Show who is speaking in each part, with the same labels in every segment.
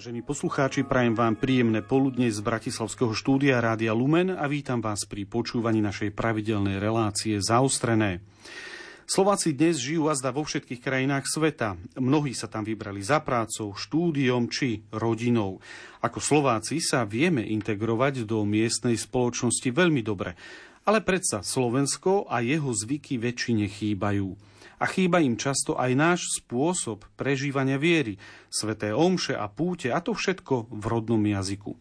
Speaker 1: Vážení poslucháči, prajem vám príjemné poludne z Bratislavského štúdia Rádia Lumen a vítam vás pri počúvaní našej pravidelnej relácie Zaostrené. Slováci dnes žijú azda vo všetkých krajinách sveta. Mnohí sa tam vybrali za prácou, štúdiom či rodinou. Ako Slováci sa vieme integrovať do miestnej spoločnosti veľmi dobre. Ale predsa Slovensko a jeho zvyky väčšine chýbajú a chýba im často aj náš spôsob prežívania viery, sveté omše a púte a to všetko v rodnom jazyku.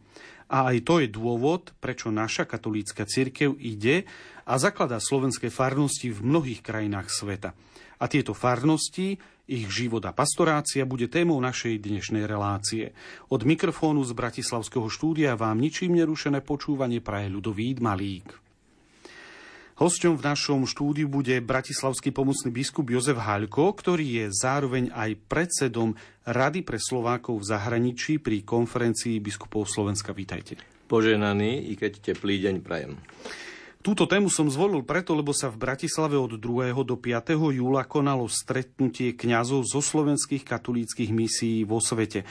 Speaker 1: A aj to je dôvod, prečo naša katolícka cirkev ide a zakladá slovenské farnosti v mnohých krajinách sveta. A tieto farnosti, ich život a pastorácia bude témou našej dnešnej relácie. Od mikrofónu z Bratislavského štúdia vám ničím nerušené počúvanie praje ľudový Malík. Hosťom v našom štúdiu bude bratislavský pomocný biskup Jozef Haľko, ktorý je zároveň aj predsedom Rady pre Slovákov v zahraničí pri konferencii biskupov Slovenska. Vítajte.
Speaker 2: Poženaný, i keď teplý deň prajem.
Speaker 1: Túto tému som zvolil preto, lebo sa v Bratislave od 2. do 5. júla konalo stretnutie kňazov zo slovenských katolíckých misií vo svete.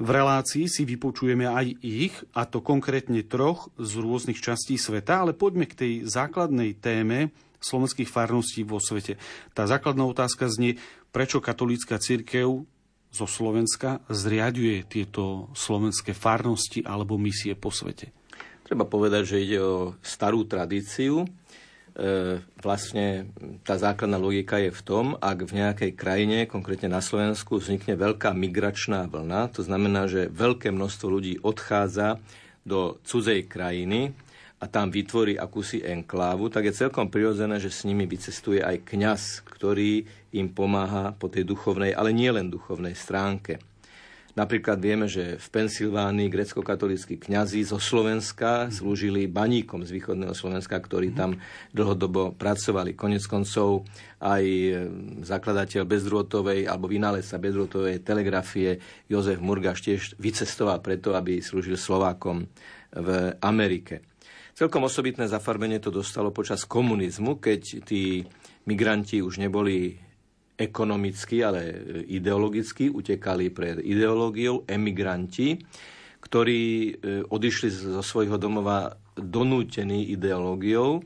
Speaker 1: V relácii si vypočujeme aj ich, a to konkrétne troch z rôznych častí sveta, ale poďme k tej základnej téme slovenských farností vo svete. Tá základná otázka znie, prečo katolícka církev zo Slovenska zriaduje tieto slovenské farnosti alebo misie po svete.
Speaker 2: Treba povedať, že ide o starú tradíciu, vlastne tá základná logika je v tom, ak v nejakej krajine, konkrétne na Slovensku, vznikne veľká migračná vlna, to znamená, že veľké množstvo ľudí odchádza do cudzej krajiny a tam vytvorí akúsi enklávu, tak je celkom prirodzené, že s nimi vycestuje aj kňaz, ktorý im pomáha po tej duchovnej, ale nie len duchovnej stránke. Napríklad vieme, že v Pensylvánii grecko-katolíckí kňazi zo Slovenska slúžili baníkom z východného Slovenska, ktorí tam dlhodobo pracovali. Konec koncov aj e, zakladateľ bezdrôtovej alebo vynálezca bezdrôtovej telegrafie Jozef Murgaš tiež vycestoval preto, aby slúžil Slovákom v Amerike. Celkom osobitné zafarbenie to dostalo počas komunizmu, keď tí migranti už neboli ekonomicky, ale ideologicky utekali pred ideológiou emigranti, ktorí e, odišli zo svojho domova donútení ideológiou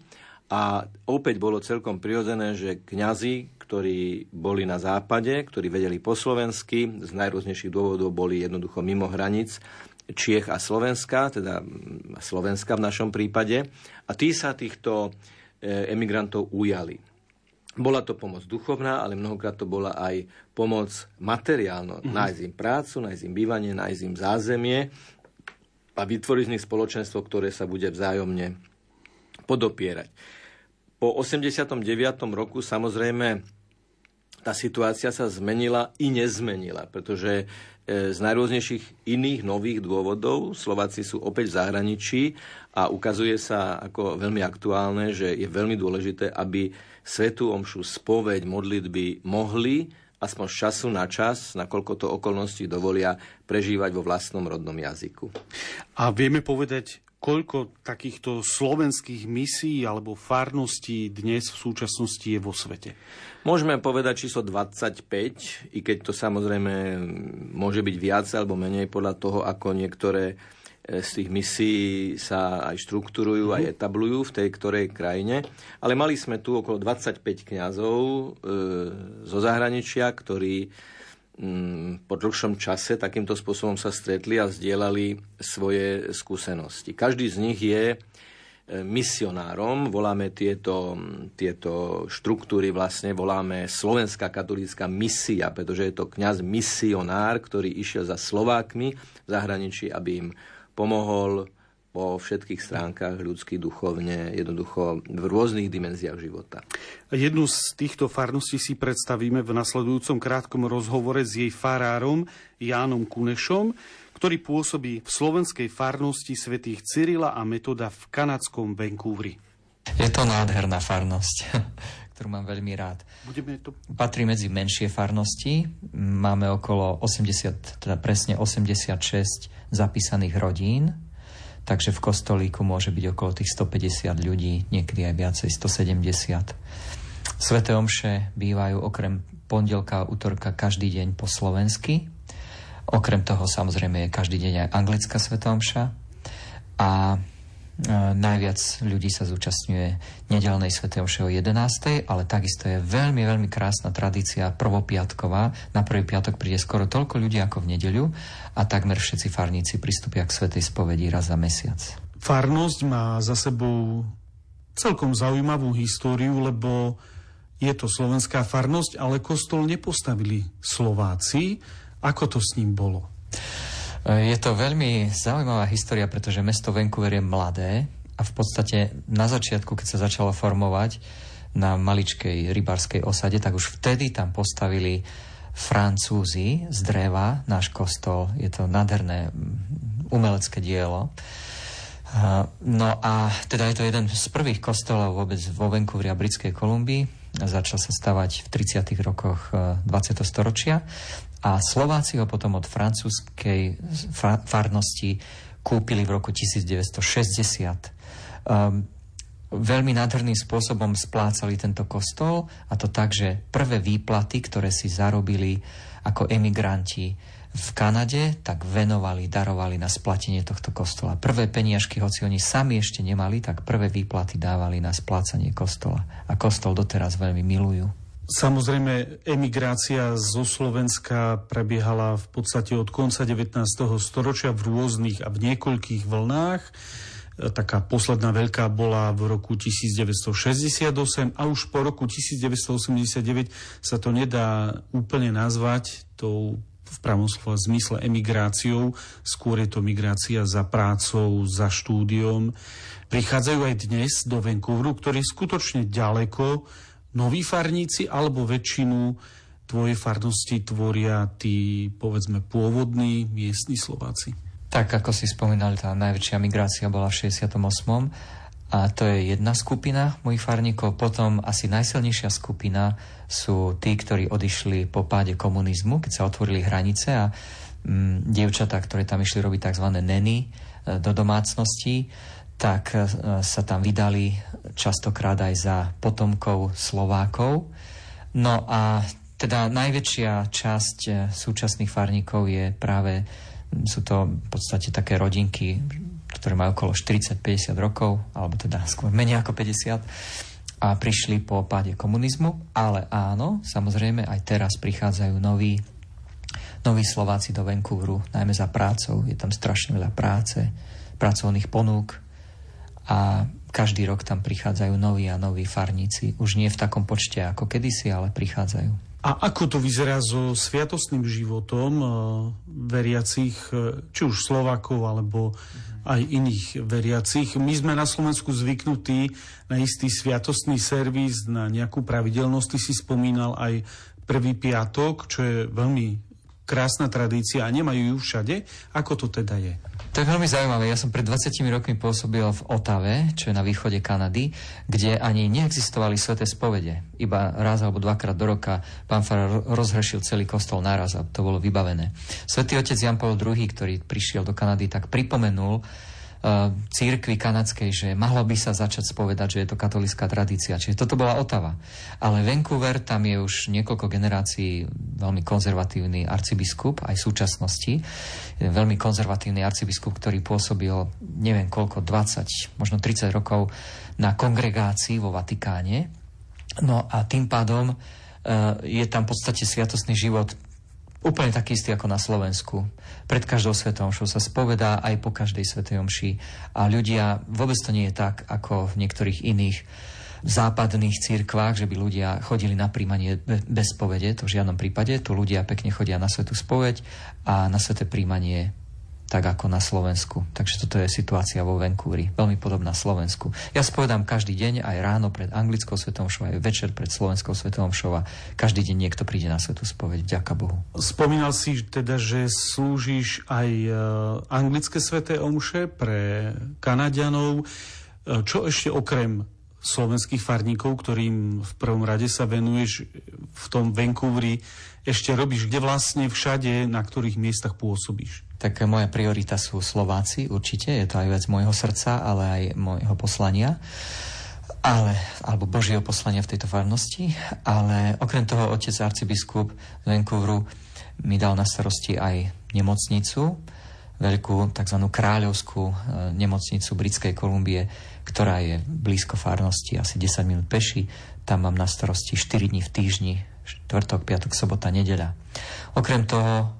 Speaker 2: a opäť bolo celkom prirodzené, že kňazi, ktorí boli na západe, ktorí vedeli po slovensky, z najrôznejších dôvodov boli jednoducho mimo hranic Čiech a Slovenska, teda Slovenska v našom prípade, a tí sa týchto e, emigrantov ujali. Bola to pomoc duchovná, ale mnohokrát to bola aj pomoc materiálna. Mm-hmm. Nájsť im prácu, nájsť im bývanie, nájsť im zázemie a vytvoriť z nich spoločenstvo, ktoré sa bude vzájomne podopierať. Po 89. roku samozrejme tá situácia sa zmenila i nezmenila, pretože e, z najrôznejších iných nových dôvodov Slováci sú opäť v zahraničí a ukazuje sa ako veľmi aktuálne, že je veľmi dôležité, aby svetú omšu, spoveď, modlitby mohli aspoň z času na čas, nakoľko to okolnosti dovolia, prežívať vo vlastnom rodnom jazyku.
Speaker 1: A vieme povedať, koľko takýchto slovenských misií alebo farností dnes v súčasnosti je vo svete?
Speaker 2: Môžeme povedať číslo 25, i keď to samozrejme môže byť viac alebo menej podľa toho, ako niektoré z tých misií sa aj štruktúrujú, aj mhm. etablujú v tej ktorej krajine. Ale mali sme tu okolo 25 kňazov e, zo zahraničia, ktorí mm, po dlhšom čase takýmto spôsobom sa stretli a zdieľali svoje skúsenosti. Každý z nich je e, misionárom, voláme tieto, tieto štruktúry vlastne, voláme Slovenská katolícka misia, pretože je to kňaz misionár, ktorý išiel za Slovákmi v zahraničí, aby im pomohol po všetkých stránkach ľudský, duchovne, jednoducho v rôznych dimenziách života.
Speaker 1: Jednu z týchto farností si predstavíme v nasledujúcom krátkom rozhovore s jej farárom Jánom Kunešom, ktorý pôsobí v slovenskej farnosti svätých Cyrila a Metoda v kanadskom Vancouveri.
Speaker 3: Je to nádherná farnosť, ktorú mám veľmi rád.
Speaker 1: Budeme to...
Speaker 3: Patrí medzi menšie farnosti. Máme okolo 80, teda presne 86 zapísaných rodín, takže v kostolíku môže byť okolo tých 150 ľudí, niekedy aj viacej, 170. Sveté omše bývajú okrem pondelka a útorka každý deň po slovensky Okrem toho samozrejme je každý deň aj anglická svetomša a najviac ľudí sa zúčastňuje nedelnej Sv. Omše o 11. Ale takisto je veľmi, veľmi krásna tradícia prvopiatková. Na prvý piatok príde skoro toľko ľudí ako v nedeľu a takmer všetci farníci pristúpia k Svetej spovedi raz za mesiac.
Speaker 1: Farnosť má za sebou celkom zaujímavú históriu, lebo je to slovenská farnosť, ale kostol nepostavili Slováci. Ako to s ním bolo?
Speaker 3: Je to veľmi zaujímavá história, pretože mesto Vancouver je mladé a v podstate na začiatku, keď sa začalo formovať na maličkej rybárskej osade, tak už vtedy tam postavili Francúzi z dreva náš kostol. Je to nádherné umelecké dielo. No a teda je to jeden z prvých kostolov vôbec vo Vancouveri a Britskej Kolumbii. Začal sa stavať v 30. rokoch 20. E, storočia a Slováci ho potom od francúzskej farnosti kúpili v roku 1960. Um, veľmi nádherným spôsobom splácali tento kostol a to tak, že prvé výplaty, ktoré si zarobili ako emigranti v Kanade, tak venovali, darovali na splatenie tohto kostola. Prvé peniažky, hoci oni sami ešte nemali, tak prvé výplaty dávali na splácanie kostola. A kostol doteraz veľmi milujú.
Speaker 1: Samozrejme, emigrácia zo Slovenska prebiehala v podstate od konca 19. storočia v rôznych a v niekoľkých vlnách. Taká posledná veľká bola v roku 1968 a už po roku 1989 sa to nedá úplne nazvať tou v pravom slova zmysle emigráciou, skôr je to migrácia za prácou, za štúdiom. Prichádzajú aj dnes do Vancouveru, ktorý je skutočne ďaleko noví farníci alebo väčšinu tvojej farnosti tvoria tí, povedzme, pôvodní miestni Slováci?
Speaker 3: Tak, ako si spomínali, tá najväčšia migrácia bola v 68. A to je jedna skupina mojich farníkov. Potom asi najsilnejšia skupina sú tí, ktorí odišli po páde komunizmu, keď sa otvorili hranice a mm, dievčatá, ktoré tam išli robiť tzv. neny e, do domácností, tak e, sa tam vydali častokrát aj za potomkov Slovákov. No a teda najväčšia časť e, súčasných farníkov je práve, sú to v podstate také rodinky, ktoré majú okolo 40-50 rokov, alebo teda skôr menej ako 50 a prišli po páde komunizmu, ale áno, samozrejme aj teraz prichádzajú noví, noví Slováci do Vancouveru, najmä za prácou, je tam strašne veľa práce, pracovných ponúk, a každý rok tam prichádzajú noví a noví farníci. Už nie v takom počte ako kedysi, ale prichádzajú.
Speaker 1: A ako to vyzerá so sviatostným životom uh, veriacich, uh, či už Slovákov, alebo aj iných veriacich? My sme na Slovensku zvyknutí na istý sviatostný servis, na nejakú pravidelnosť. Ty si spomínal aj prvý piatok, čo je veľmi krásna tradícia a nemajú ju všade. Ako to teda je?
Speaker 3: To je veľmi zaujímavé. Ja som pred 20 rokmi pôsobil v Otave, čo je na východe Kanady, kde ani neexistovali sveté spovede. Iba raz alebo dvakrát do roka pán Fara rozhrešil celý kostol naraz a to bolo vybavené. Svetý otec Jan Paul II, ktorý prišiel do Kanady, tak pripomenul, Eh, církvy kanadskej, že mohlo by sa začať spovedať, že je to katolická tradícia. Čiže toto bola Otava. Ale Vancouver, tam je už niekoľko generácií veľmi konzervatívny arcibiskup, aj v súčasnosti. Veľmi konzervatívny arcibiskup, ktorý pôsobil neviem koľko, 20, možno 30 rokov na kongregácii vo Vatikáne. No a tým pádom eh, je tam v podstate sviatostný život úplne taký istý ako na Slovensku. Pred každou svetou sa spovedá aj po každej svetej omši a ľudia, vôbec to nie je tak ako v niektorých iných západných církvách, že by ľudia chodili na príjmanie bez spovede, to v žiadnom prípade. Tu ľudia pekne chodia na svetú spoveď a na sveté príjmanie tak ako na Slovensku. Takže toto je situácia vo Vancouveri, veľmi podobná Slovensku. Ja spovedám každý deň, aj ráno pred anglickou svetom šova, aj večer pred slovenskou svetom šova. Každý deň niekto príde na svetú spoveď, vďaka Bohu.
Speaker 1: Spomínal si teda, že slúžiš aj e, anglické sveté omše pre Kanadianov. E, čo ešte okrem slovenských farníkov, ktorým v prvom rade sa venuješ v tom Vancouveri, ešte robíš, kde vlastne všade, na ktorých miestach pôsobíš?
Speaker 3: tak moja priorita sú Slováci, určite, je to aj vec môjho srdca, ale aj môjho poslania ale, alebo Božieho poslania v tejto farnosti, ale okrem toho otec arcibiskup z Vancouveru mi dal na starosti aj nemocnicu, veľkú tzv. kráľovskú e, nemocnicu Britskej Kolumbie, ktorá je blízko farnosti, asi 10 minút peši. Tam mám na starosti 4 dní v týždni, štvrtok, piatok, sobota, nedeľa. Okrem toho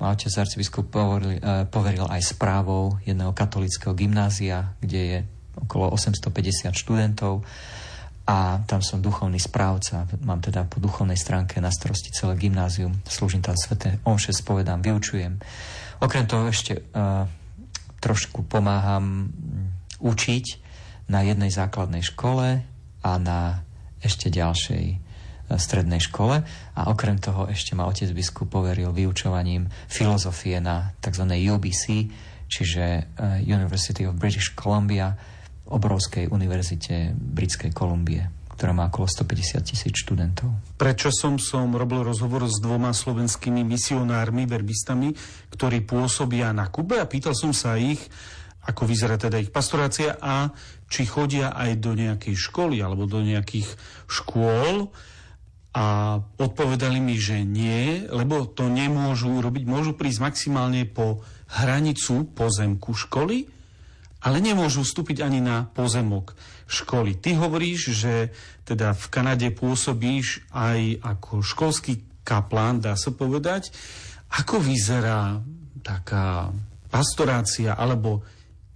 Speaker 3: ma otec arcibiskup poveril, e, poveril aj správou jedného katolického gymnázia, kde je okolo 850 študentov a tam som duchovný správca. Mám teda po duchovnej stránke na starosti celé gymnázium. Slúžim tam sveté omše, spovedám, vyučujem. Okrem toho ešte uh, trošku pomáham učiť na jednej základnej škole a na ešte ďalšej strednej škole a okrem toho ešte ma otec biskup poveril vyučovaním filozofie na tzv. UBC, čiže uh, University of British Columbia, obrovskej univerzite Britskej Kolumbie ktorá má okolo 150 tisíc študentov.
Speaker 1: Prečo som som robil rozhovor s dvoma slovenskými misionármi, verbistami, ktorí pôsobia na Kube a pýtal som sa ich, ako vyzerá teda ich pastorácia a či chodia aj do nejakej školy alebo do nejakých škôl a odpovedali mi, že nie, lebo to nemôžu robiť, môžu prísť maximálne po hranicu pozemku školy, ale nemôžu vstúpiť ani na pozemok školy. Ty hovoríš, že teda v Kanade pôsobíš aj ako školský kaplán, dá sa povedať. Ako vyzerá taká pastorácia alebo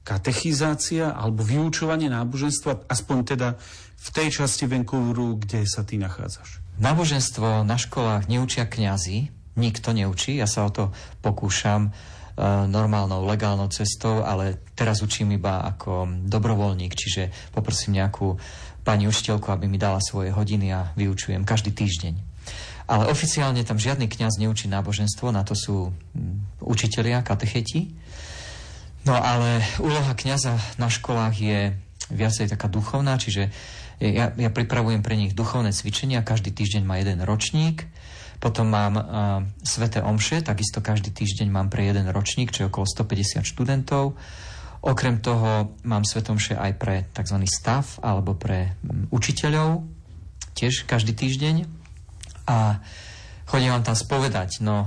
Speaker 1: katechizácia alebo vyučovanie náboženstva, aspoň teda v tej časti Vancouveru, kde sa ty nachádzaš?
Speaker 3: Náboženstvo na školách neučia kňazi, nikto neučí, ja sa o to pokúšam e, normálnou, legálnou cestou, ale teraz učím iba ako dobrovoľník, čiže poprosím nejakú pani učiteľku, aby mi dala svoje hodiny a vyučujem každý týždeň. Ale oficiálne tam žiadny kňaz neučí náboženstvo, na to sú mm, učitelia, katecheti. No ale úloha kňaza na školách je viacej taká duchovná, čiže ja, ja pripravujem pre nich duchovné cvičenia, každý týždeň má jeden ročník, potom mám uh, sveté omše, takisto každý týždeň mám pre jeden ročník, čo je okolo 150 študentov. Okrem toho mám svetomše aj pre tzv. stav alebo pre um, učiteľov, tiež každý týždeň. A chodím vám tam spovedať. No,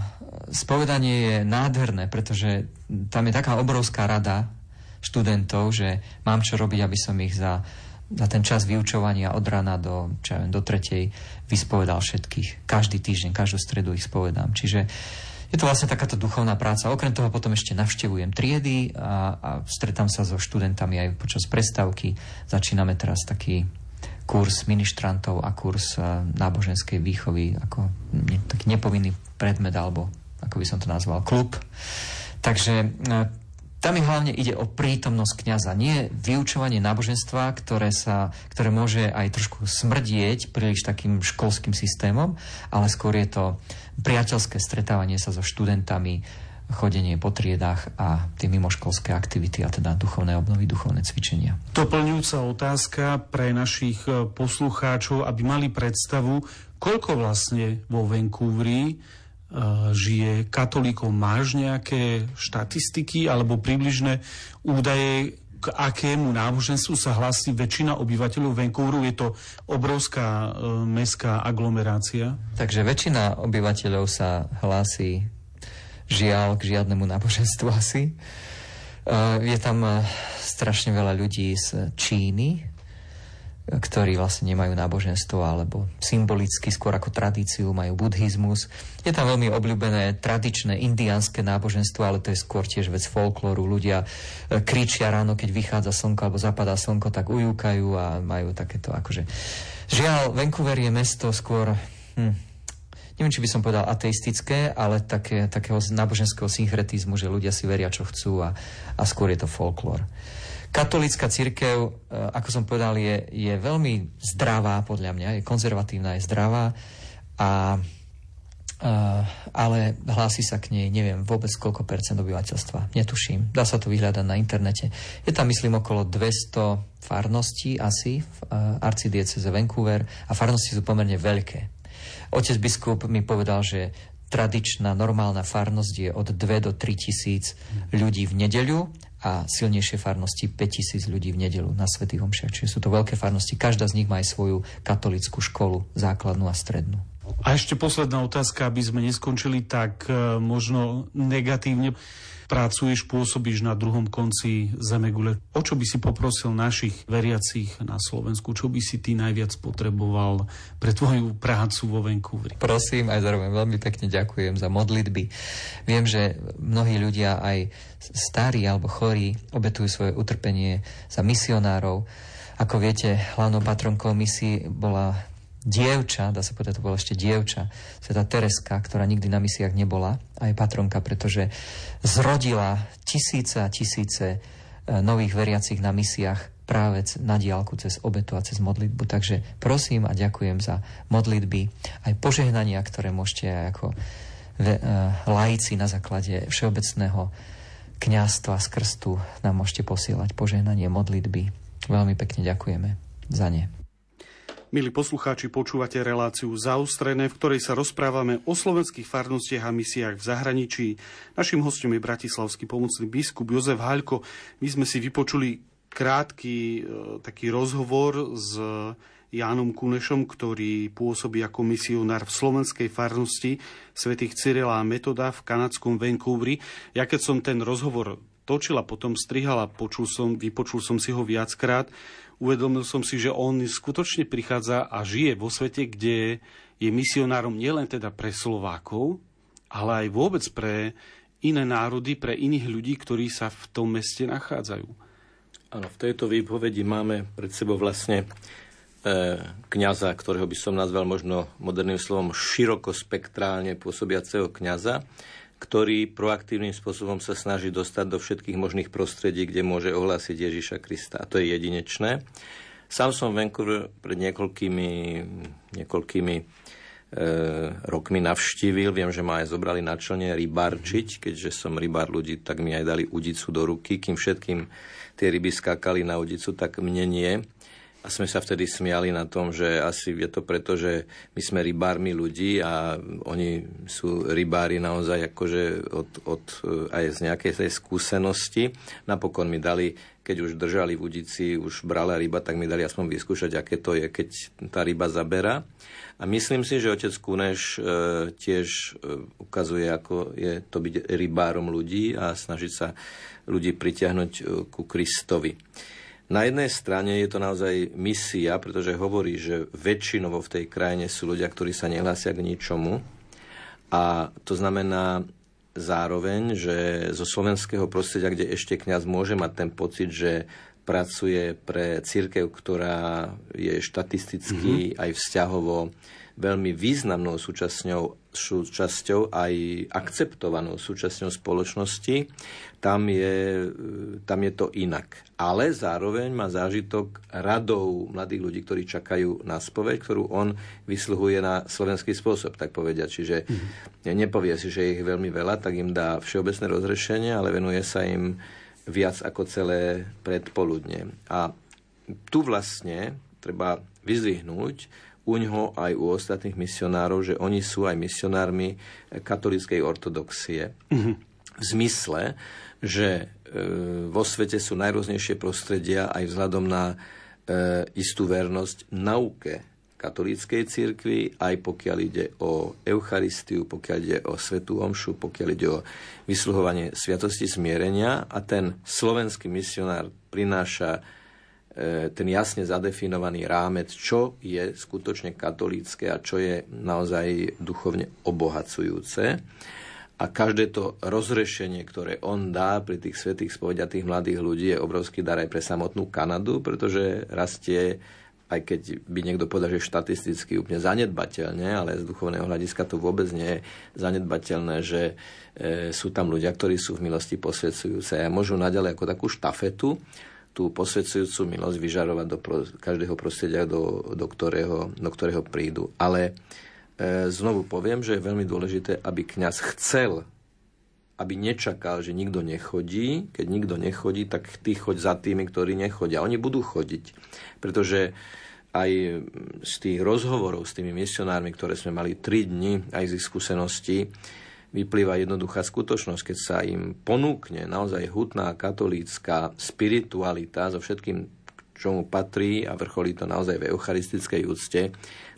Speaker 3: spovedanie je nádherné, pretože tam je taká obrovská rada študentov, že mám čo robiť, aby som ich za za ten čas vyučovania od rána do, čo viem, do tretej vyspovedal všetkých. Každý týždeň, každú stredu ich spovedám. Čiže je to vlastne takáto duchovná práca. Okrem toho potom ešte navštevujem triedy a, a stretám sa so študentami aj počas prestávky. Začíname teraz taký kurz ministrantov a kurz náboženskej výchovy ako taký nepovinný predmet alebo ako by som to nazval, klub. Takže tam mi hlavne ide o prítomnosť kňaza, nie vyučovanie náboženstva, ktoré, sa, ktoré môže aj trošku smrdieť príliš takým školským systémom, ale skôr je to priateľské stretávanie sa so študentami, chodenie po triedách a tie mimoškolské aktivity a teda duchovné obnovy, duchovné cvičenia.
Speaker 1: Doplňujúca otázka pre našich e, poslucháčov, aby mali predstavu, koľko vlastne vo Vancouveri Eh, žije katolíkov. Máš nejaké štatistiky alebo približné údaje, k akému náboženstvu sa hlasí väčšina obyvateľov Vancouveru? Je to obrovská e, mestská aglomerácia?
Speaker 3: Takže väčšina obyvateľov sa hlási žiaľ k žiadnemu náboženstvu asi. E, je tam strašne veľa ľudí z Číny, ktorí vlastne nemajú náboženstvo alebo symbolicky skôr ako tradíciu majú buddhizmus. Je tam veľmi obľúbené tradičné indiánske náboženstvo, ale to je skôr tiež vec folklóru. Ľudia e, kričia ráno, keď vychádza slnko alebo zapadá slnko, tak ujúkajú a majú takéto akože... Žiaľ, Vancouver je mesto skôr... Hm, neviem, či by som povedal ateistické, ale také, takého náboženského syncretizmu, že ľudia si veria, čo chcú a, a skôr je to folklór. Katolická církev, e, ako som povedal, je, je veľmi zdravá podľa mňa, je konzervatívna, je zdravá, a, a, ale hlási sa k nej, neviem vôbec koľko percent obyvateľstva, netuším, dá sa to vyhľadať na internete. Je tam myslím okolo 200 farností asi v uh, arcidieceze Vancouver a farnosti sú pomerne veľké. Otec biskup mi povedal, že tradičná normálna farnosť je od 2 do 3 tisíc ľudí v nedeľu a silnejšie farnosti 5000 ľudí v nedelu na Svetých Homšiach. Čiže sú to veľké farnosti. Každá z nich má aj svoju katolickú školu, základnú a strednú.
Speaker 1: A ešte posledná otázka, aby sme neskončili tak e, možno negatívne. Pracuješ, pôsobíš na druhom konci Zemegule. O čo by si poprosil našich veriacich na Slovensku? Čo by si ty najviac potreboval pre tvoju prácu vo Vancouveri?
Speaker 3: Prosím, aj zároveň veľmi pekne ďakujem za modlitby. Viem, že mnohí ľudia, aj starí alebo chorí, obetujú svoje utrpenie za misionárov. Ako viete, hlavnou patronkou misií bola dievča, dá sa povedať, to bola ešte dievča, sveta Tereska, ktorá nikdy na misiách nebola, aj patronka, pretože zrodila tisíce a tisíce e, nových veriacich na misiách práve na diálku cez obetu a cez modlitbu. Takže prosím a ďakujem za modlitby, aj požehnania, ktoré môžete aj ako e, laici na základe všeobecného kňastva z krstu nám môžete posielať požehnanie modlitby. Veľmi pekne ďakujeme za ne.
Speaker 1: Milí poslucháči, počúvate reláciu Zaustrené, v ktorej sa rozprávame o slovenských farnostiach a misiách v zahraničí. Našim hostom je bratislavský pomocný biskup Jozef Haľko. My sme si vypočuli krátky e, taký rozhovor s Jánom Kunešom, ktorý pôsobí ako misionár v slovenskej farnosti svätých Cyrila a Metoda v kanadskom Vancouveri. Ja keď som ten rozhovor točil a potom strihal a počul som, vypočul som si ho viackrát, uvedomil som si, že on skutočne prichádza a žije vo svete, kde je misionárom nielen teda pre Slovákov, ale aj vôbec pre iné národy, pre iných ľudí, ktorí sa v tom meste nachádzajú.
Speaker 2: Áno, v tejto výpovedi máme pred sebou vlastne e, kňaza, ktorého by som nazval možno moderným slovom širokospektrálne pôsobiaceho kňaza, ktorý proaktívnym spôsobom sa snaží dostať do všetkých možných prostredí, kde môže ohlásiť Ježiša Krista. A to je jedinečné. Sám som Vancouver pred niekoľkými, niekoľkými e, rokmi navštívil. Viem, že ma aj zobrali na člne rybarčiť, keďže som rybár ľudí, tak mi aj dali udicu do ruky. Kým všetkým tie ryby skákali na udicu, tak mne nie. A sme sa vtedy smiali na tom, že asi je to preto, že my sme rybármi ľudí a oni sú rybári naozaj akože od, od, aj z nejakej tej skúsenosti. Napokon mi dali, keď už držali v udici, už brala ryba, tak mi dali aspoň vyskúšať, aké to je, keď tá ryba zabera. A myslím si, že otec Kuneš e, tiež e, ukazuje, ako je to byť rybárom ľudí a snažiť sa ľudí pritiahnuť e, ku Kristovi. Na jednej strane je to naozaj misia, pretože hovorí, že väčšinovo v tej krajine sú ľudia, ktorí sa nehlásia k ničomu. A to znamená zároveň, že zo slovenského prostredia, kde ešte kňaz môže mať ten pocit, že pracuje pre církev, ktorá je štatisticky mm-hmm. aj vzťahovo veľmi významnou súčasťou, súčasťou aj akceptovanou súčasťou spoločnosti, tam je, tam je to inak. Ale zároveň má zážitok radov mladých ľudí, ktorí čakajú na spoveď, ktorú on vysluhuje na slovenský spôsob, tak povedia. Čiže mm-hmm. nepovie si, že ich veľmi veľa, tak im dá všeobecné rozrešenie, ale venuje sa im viac ako celé predpoludne. A tu vlastne treba vyzvihnúť, u ňoho aj u ostatných misionárov, že oni sú aj misionármi katolíckej ortodoxie. Mm-hmm. V zmysle, že e, vo svete sú najrôznejšie prostredia aj vzhľadom na e, istú vernosť nauke katolíckej cirkvi, aj pokiaľ ide o Eucharistiu, pokiaľ ide o Svetú Omšu, pokiaľ ide o vysluhovanie Sviatosti zmierenia a ten slovenský misionár prináša ten jasne zadefinovaný rámec, čo je skutočne katolícke a čo je naozaj duchovne obohacujúce. A každé to rozrešenie, ktoré on dá pri tých svetých spovediatých mladých ľudí, je obrovský dar aj pre samotnú Kanadu, pretože rastie, aj keď by niekto povedal, že štatisticky úplne zanedbateľne, ale z duchovného hľadiska to vôbec nie je zanedbateľné, že e, sú tam ľudia, ktorí sú v milosti posvedcujúce a môžu naďalej ako takú štafetu tú posvedcujúcu milosť vyžarovať do pro, každého prostredia, do, do, ktorého, do ktorého prídu. Ale e, znovu poviem, že je veľmi dôležité, aby kňaz chcel, aby nečakal, že nikto nechodí. Keď nikto nechodí, tak ty choď za tými, ktorí nechodia. Oni budú chodiť, pretože aj z tých rozhovorov s tými misionármi, ktoré sme mali 3 dni, aj z ich skúseností, vyplýva jednoduchá skutočnosť, keď sa im ponúkne naozaj hutná katolícka spiritualita so všetkým, čo mu patrí a vrcholí to naozaj v eucharistickej úcte,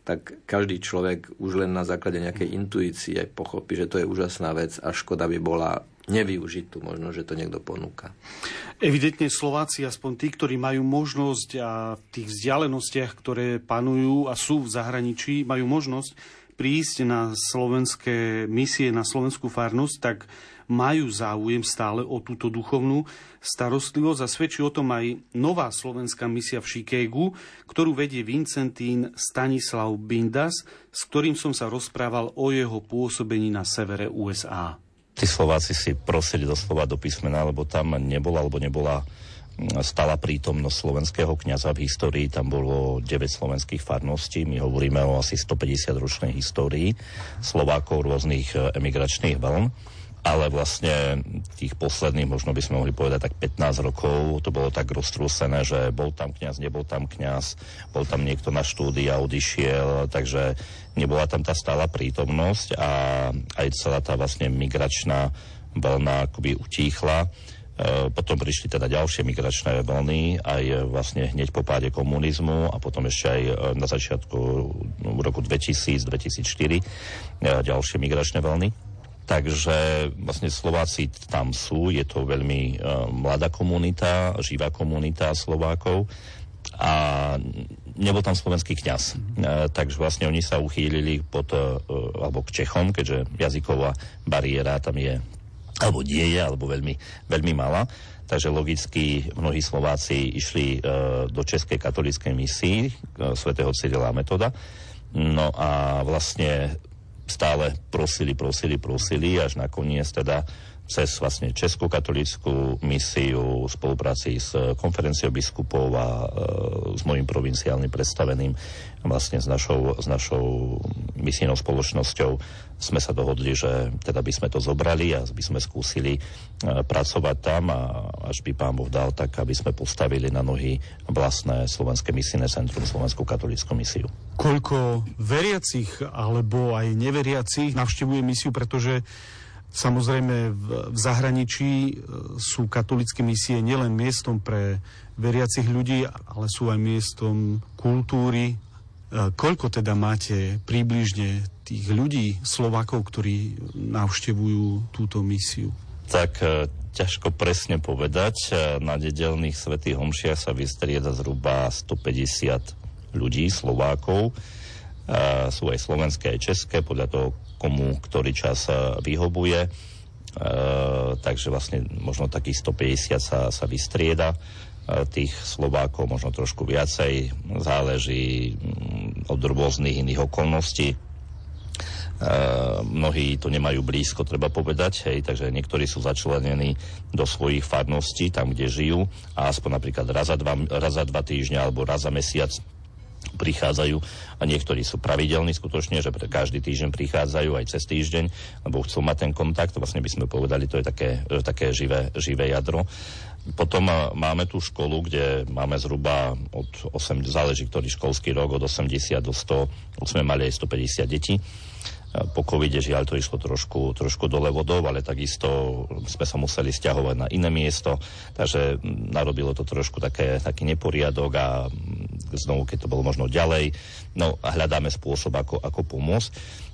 Speaker 2: tak každý človek už len na základe nejakej intuície pochopí, že to je úžasná vec a škoda by bola nevyužitú, možno, že to niekto ponúka.
Speaker 1: Evidentne Slováci, aspoň tí, ktorí majú možnosť a v tých vzdialenostiach, ktoré panujú a sú v zahraničí, majú možnosť prísť na slovenské misie, na slovenskú farnosť, tak majú záujem stále o túto duchovnú starostlivosť a svedčí o tom aj nová slovenská misia v Chicagu, ktorú vedie Vincentín Stanislav Bindas, s ktorým som sa rozprával o jeho pôsobení na severe USA.
Speaker 4: Tí Slováci si prosili doslova do písmena, lebo tam nebola, alebo nebola stala prítomnosť slovenského kňaza v histórii. Tam bolo 9 slovenských farností. My hovoríme o asi 150 ročnej histórii Slovákov rôznych emigračných vln ale vlastne tých posledných, možno by sme mohli povedať tak 15 rokov, to bolo tak roztrúsené, že bol tam kňaz, nebol tam kňaz, bol tam niekto na štúdia, odišiel, takže nebola tam tá stála prítomnosť a aj celá tá vlastne migračná vlna akoby utíchla. E, potom prišli teda ďalšie migračné vlny, aj vlastne hneď po páde komunizmu a potom ešte aj e, na začiatku v roku 2000-2004 e, ďalšie migračné vlny. Takže vlastne Slováci tam sú, je to veľmi mladá komunita, živá komunita Slovákov a nebol tam slovenský kňaz. Uh, takže vlastne oni sa uchýlili pod, alebo k Čechom, keďže jazyková bariéra tam je, alebo nie je, alebo veľmi, veľmi malá. Takže logicky mnohí Slováci išli uh, do Českej katolíckej misii uh, svätého Cyrila Metoda. No a vlastne stále prosili, prosili, prosili, až nakoniec teda cez vlastne Českú katolíckú misiu v spolupráci s konferenciou biskupov a e, s mojim provinciálnym predstaveným vlastne s našou, s našou misijnou spoločnosťou sme sa dohodli, že teda by sme to zobrali a by sme skúsili e, pracovať tam a až by pán Boh dal, tak aby sme postavili na nohy vlastné Slovenské misijné centrum, Slovenskú katolícku misiu.
Speaker 1: Koľko veriacich alebo aj neveriacich navštevuje misiu, pretože Samozrejme, v, zahraničí e, sú katolické misie nielen miestom pre veriacich ľudí, ale sú aj miestom kultúry. E, koľko teda máte približne tých ľudí, Slovákov, ktorí navštevujú túto misiu?
Speaker 4: Tak e, ťažko presne povedať. Na nedelných svetých homšiach sa vystrieda zhruba 150 ľudí, Slovákov. Sú aj slovenské, aj české, podľa toho, komu ktorý čas e, vyhovuje. E, takže vlastne možno takých 150 sa, sa vystrieda e, tých Slovákov možno trošku viacej, záleží mm, od rôznych iných okolností. E, mnohí to nemajú blízko, treba povedať, hej, takže niektorí sú začlenení do svojich farností, tam, kde žijú a aspoň napríklad raz za dva, raz za dva týždňa alebo raz za mesiac prichádzajú a niektorí sú pravidelní skutočne, že každý týždeň prichádzajú aj cez týždeň, lebo chcú mať ten kontakt, vlastne by sme povedali, to je také, také živé, živé jadro. Potom máme tú školu, kde máme zhruba od 8, záleží ktorý školský rok, od 80 do 100, už sme mali aj 150 detí po covide žiaľ to išlo trošku, trošku dole vodou, ale takisto sme sa museli stiahovať na iné miesto, takže narobilo to trošku také, taký neporiadok a znovu, keď to bolo možno ďalej, no hľadáme spôsob, ako, ako pomôcť.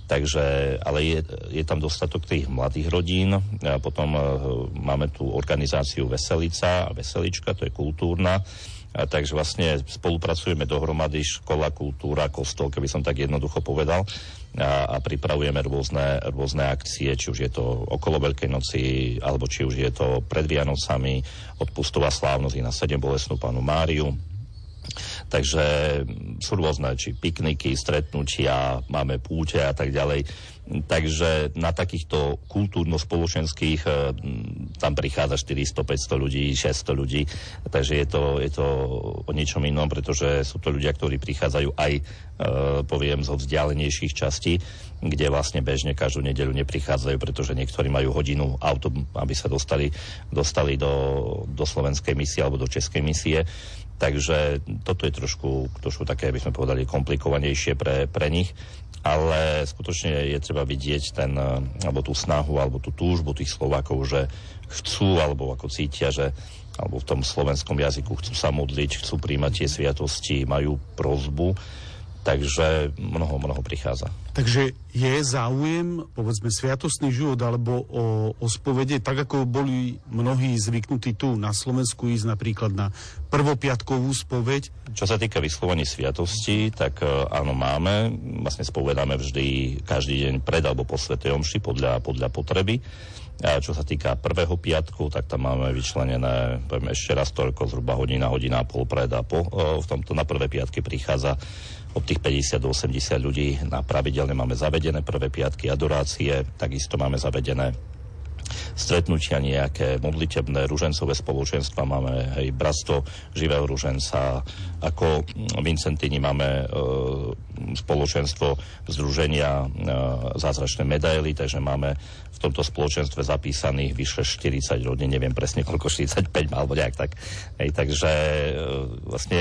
Speaker 4: Takže, ale je, je tam dostatok tých mladých rodín. A potom uh, máme tú organizáciu Veselica a Veselička, to je kultúrna. A takže vlastne spolupracujeme dohromady škola, kultúra, kostol, keby som tak jednoducho povedal a, a pripravujeme rôzne, rôzne akcie, či už je to okolo Veľkej noci, alebo či už je to pred Vianocami, odpustová slávnosť na 7 bolesnú pánu Máriu, Takže sú rôzne, či pikniky, stretnutia, máme púte a tak ďalej. Takže na takýchto kultúrno-spoločenských eh, tam prichádza 400-500 ľudí, 600 ľudí. Takže je to, je to o niečom inom, pretože sú to ľudia, ktorí prichádzajú aj, e, poviem, zo vzdialenejších častí, kde vlastne bežne každú nedeľu neprichádzajú, pretože niektorí majú hodinu auto, aby sa dostali, dostali do, do slovenskej misie alebo do českej misie. Takže toto je trošku, trošku také, by sme povedali, komplikovanejšie pre, pre nich, ale skutočne je treba vidieť ten, eh, alebo tú snahu, alebo tú túžbu tých Slovákov, že chcú, alebo ako cítia, že alebo v tom slovenskom jazyku chcú sa modliť, chcú príjmať tie sviatosti, majú prozbu, Takže mnoho, mnoho prichádza.
Speaker 1: Takže je záujem, povedzme, sviatostný život alebo o, o spovede, tak ako boli mnohí zvyknutí tu na Slovensku ísť napríklad na prvopiatkovú spoveď?
Speaker 4: Čo sa týka vyslovení sviatosti, tak e, áno, máme. Vlastne spovedáme vždy každý deň pred alebo po Svetej Omši podľa, podľa potreby. A čo sa týka prvého piatku, tak tam máme vyčlenené, poviem ešte raz toľko, zhruba hodina, hodina a pol pred a po. E, v tomto na prvé piatky prichádza od tých 50 do 80 ľudí. Na pravidelne máme zavedené prvé piatky adorácie, takisto máme zavedené stretnutia nejaké modlitebné, ružencové spoločenstva, máme hej, bratstvo živého ruženca, ako Vincentini máme e, spoločenstvo združenia e, zázračné medaily, takže máme v tomto spoločenstve zapísaných vyše 40 rodín, neviem presne koľko, 45 alebo nejak tak. Hej, takže e, vlastne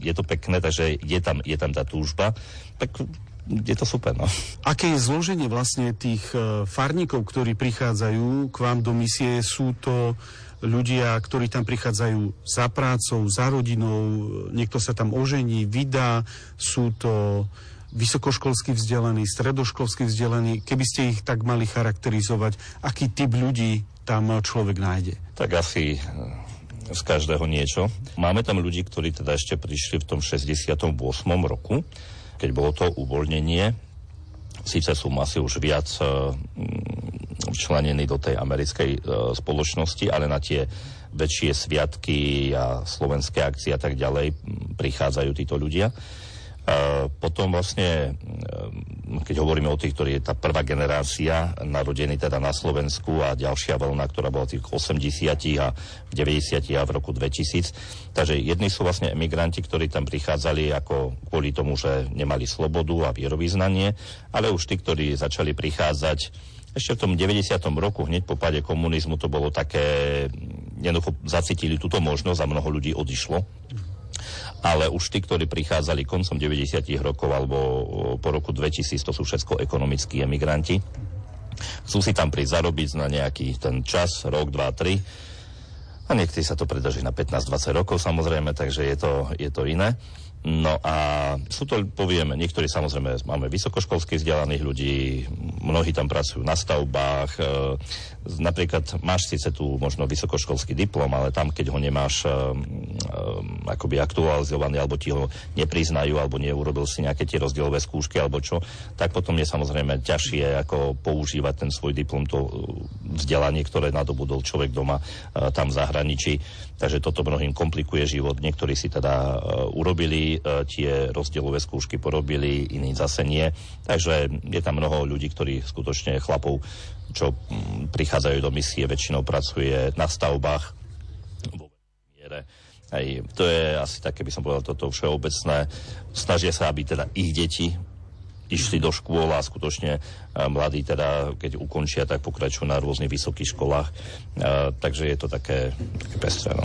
Speaker 4: je to pekné, takže je tam, je tam tá túžba. Tak je to super. No.
Speaker 1: Aké je zloženie vlastne tých e, farníkov, ktorí prichádzajú k vám do misie? Sú to ľudia, ktorí tam prichádzajú za prácou, za rodinou, niekto sa tam ožení, vydá, sú to vysokoškolsky vzdelaní, stredoškolsky vzdelaní. Keby ste ich tak mali charakterizovať, aký typ ľudí tam človek nájde?
Speaker 4: Tak asi e, z každého niečo. Máme tam ľudí, ktorí teda ešte prišli v tom 68. roku, keď bolo to uvoľnenie, síce sú asi už viac e, včlenení do tej americkej e, spoločnosti, ale na tie väčšie sviatky a slovenské akcie a tak ďalej prichádzajú títo ľudia. Potom vlastne, e, keď hovoríme o tých, ktorí je tá prvá generácia narodení teda na Slovensku a ďalšia vlna, ktorá bola tých 80 a v 90 a v roku 2000. Takže jedni sú vlastne emigranti, ktorí tam prichádzali ako kvôli tomu, že nemali slobodu a vierovýznanie, ale už tí, ktorí začali prichádzať ešte v tom 90. roku, hneď po páde komunizmu, to bolo také, jednoducho zacítili túto možnosť a mnoho ľudí odišlo ale už tí, ktorí prichádzali koncom 90. rokov alebo po roku 2000, to sú všetko ekonomickí emigranti. Chcú si tam prísť zarobiť na nejaký ten čas, rok, dva, tri. A niektorí sa to predrží na 15-20 rokov samozrejme, takže je to, je to iné. No a sú to, povieme, niektorí samozrejme máme vysokoškolských vzdelaných ľudí, mnohí tam pracujú na stavbách, e, napríklad máš síce tu možno vysokoškolský diplom, ale tam, keď ho nemáš e, e, akoby aktualizovaný, alebo ti ho nepriznajú, alebo neurobil si nejaké tie rozdielové skúšky, alebo čo, tak potom je samozrejme ťažšie ako používať ten svoj diplom, to vzdelanie, ktoré nadobudol človek doma e, tam v zahraničí. Takže toto mnohým komplikuje život. Niektorí si teda uh, urobili uh, tie rozdielové skúšky, porobili, iní zase nie. Takže je tam mnoho ľudí, ktorí skutočne chlapov, čo um, prichádzajú do misie, väčšinou pracuje na stavbách. Aj, to je asi také, by som povedal, toto všeobecné. Snažia sa, aby teda ich deti išli do škôl a skutočne mladí teda, keď ukončia, tak pokračujú na rôznych vysokých školách. Takže je to také, také pestré. No.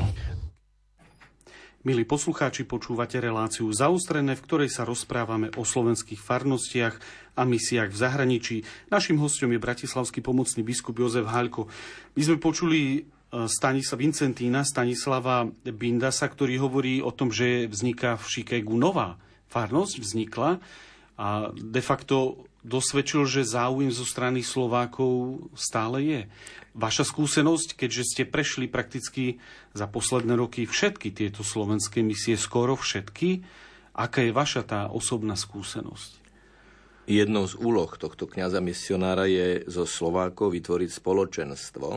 Speaker 1: Milí poslucháči, počúvate reláciu Zaustrené, v ktorej sa rozprávame o slovenských farnostiach a misiách v zahraničí. Našim hostom je bratislavský pomocný biskup Jozef Haľko. My sme počuli e, Stanislava Vincentína, Stanislava Bindasa, ktorý hovorí o tom, že vzniká v Šikegu nová farnosť, vznikla a de facto dosvedčil, že záujem zo strany Slovákov stále je. Vaša skúsenosť, keďže ste prešli prakticky za posledné roky všetky tieto slovenské misie, skoro všetky, aká je vaša tá osobná skúsenosť?
Speaker 2: Jednou z úloh tohto kňaza misionára je zo Slovákov vytvoriť spoločenstvo,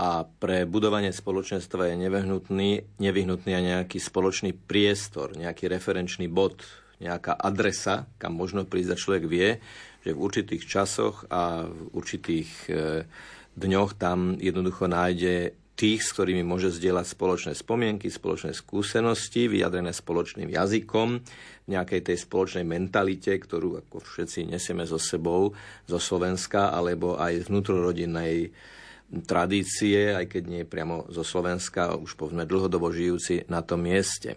Speaker 2: a pre budovanie spoločenstva je nevyhnutný, nevyhnutný aj nejaký spoločný priestor, nejaký referenčný bod, nejaká adresa, kam možno prísť a človek vie, že v určitých časoch a v určitých e, dňoch tam jednoducho nájde tých, s ktorými môže zdieľať spoločné spomienky, spoločné skúsenosti, vyjadrené spoločným jazykom, v nejakej tej spoločnej mentalite, ktorú ako všetci nesieme so sebou zo Slovenska, alebo aj vnútrorodinnej tradície, aj keď nie priamo zo Slovenska, už povedzme dlhodobo žijúci na tom mieste